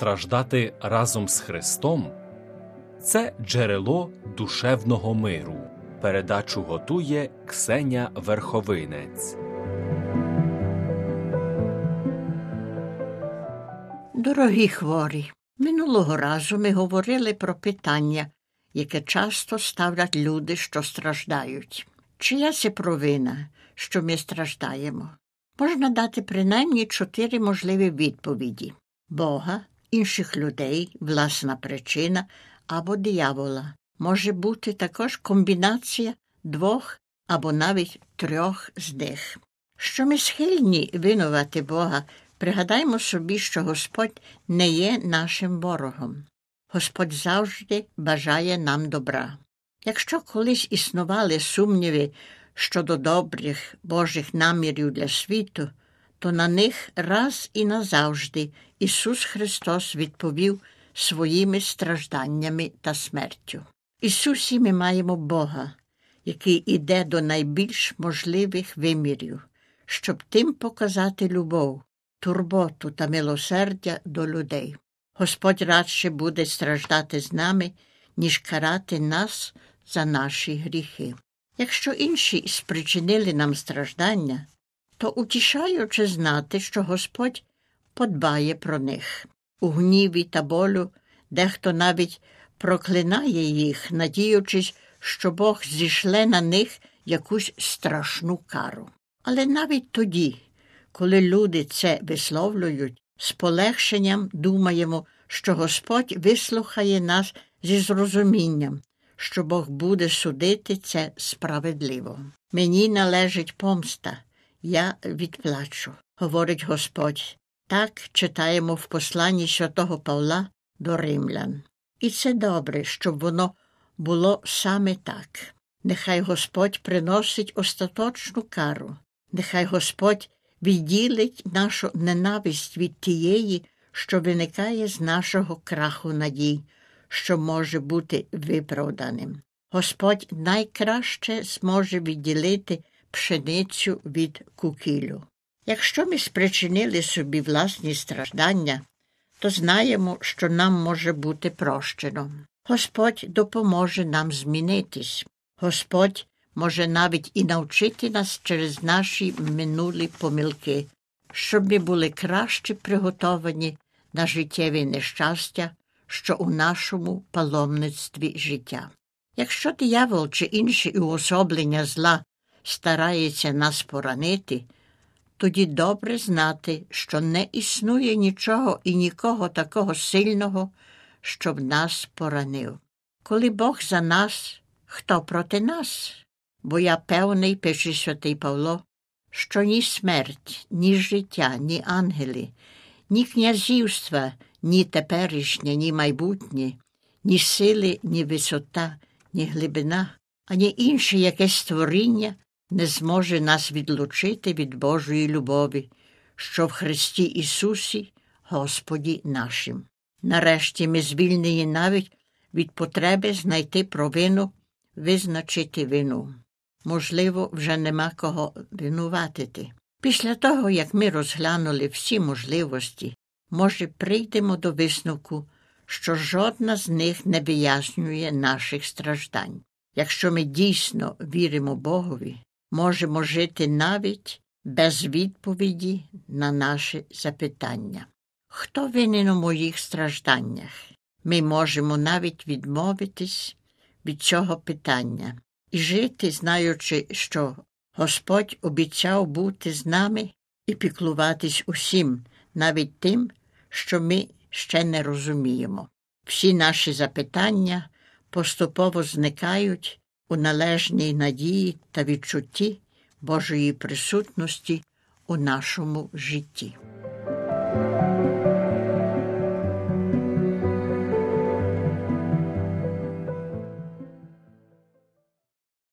страждати разом з Христом це джерело душевного миру. Передачу готує Ксеня Верховинець. Дорогі хворі, минулого разу ми говорили про питання, яке часто ставлять люди, що страждають. Чия це провина, що ми страждаємо? Можна дати принаймні чотири можливі відповіді Бога, інших людей, власна причина або диявола. Може бути також комбінація двох або навіть трьох з них. Що ми схильні винувати Бога, пригадаймо собі, що Господь не є нашим ворогом. Господь завжди бажає нам добра. Якщо колись існували сумніви щодо добрих Божих намірів для світу, то на них раз і назавжди Ісус Христос відповів своїми стражданнями та смертю. Ісусі ми маємо Бога, який іде до найбільш можливих вимірів, щоб тим показати любов, турботу та милосердя до людей. Господь радше буде страждати з нами, ніж карати нас за наші гріхи. Якщо інші спричинили нам страждання, то утішаючи знати, що Господь подбає про них. У гніві та болю дехто навіть проклинає їх, надіючись, що Бог зішле на них якусь страшну кару. Але навіть тоді, коли люди це висловлюють, з полегшенням думаємо, що Господь вислухає нас зі зрозумінням, що Бог буде судити це справедливо. Мені належить помста, я відплачу, говорить Господь. Так читаємо в посланні святого Павла до римлян. І це добре, щоб воно було саме так. Нехай Господь приносить остаточну кару, нехай Господь відділить нашу ненависть від тієї, що виникає з нашого краху надій, що може бути виправданим. Господь найкраще зможе відділити пшеницю від кукілю. Якщо ми спричинили собі власні страждання, то знаємо, що нам може бути прощено. Господь допоможе нам змінитись. Господь може навіть і навчити нас через наші минулі помилки, щоб ми були краще приготовані на життєві нещастя, що у нашому паломництві життя. Якщо диявол чи інші уособлення зла старається нас поранити, тоді добре знати, що не існує нічого і нікого такого сильного, щоб нас поранив. Коли Бог за нас, хто проти нас? Бо я певний, пише святий Павло, що ні смерть, ні життя, ні ангели, ні князівства, ні теперішнє, ні майбутнє, ні сили, ні висота, ні глибина, ані інше якесь створіння не зможе нас відлучити від Божої любові, що в Христі Ісусі, Господі нашим. Нарешті ми звільнені навіть від потреби знайти провину, визначити вину. Можливо, вже нема кого винуватити. Після того, як ми розглянули всі можливості, може, прийдемо до висновку, що жодна з них не вияснює наших страждань. Якщо ми дійсно віримо Богові, можемо жити навіть без відповіді на наші запитання. Хто винен у моїх стражданнях? Ми можемо навіть відмовитись від цього питання і жити, знаючи, що Господь обіцяв бути з нами і піклуватись усім, навіть тим, що ми ще не розуміємо. Всі наші запитання поступово зникають у належній надії та відчутті Божої присутності у нашому житті.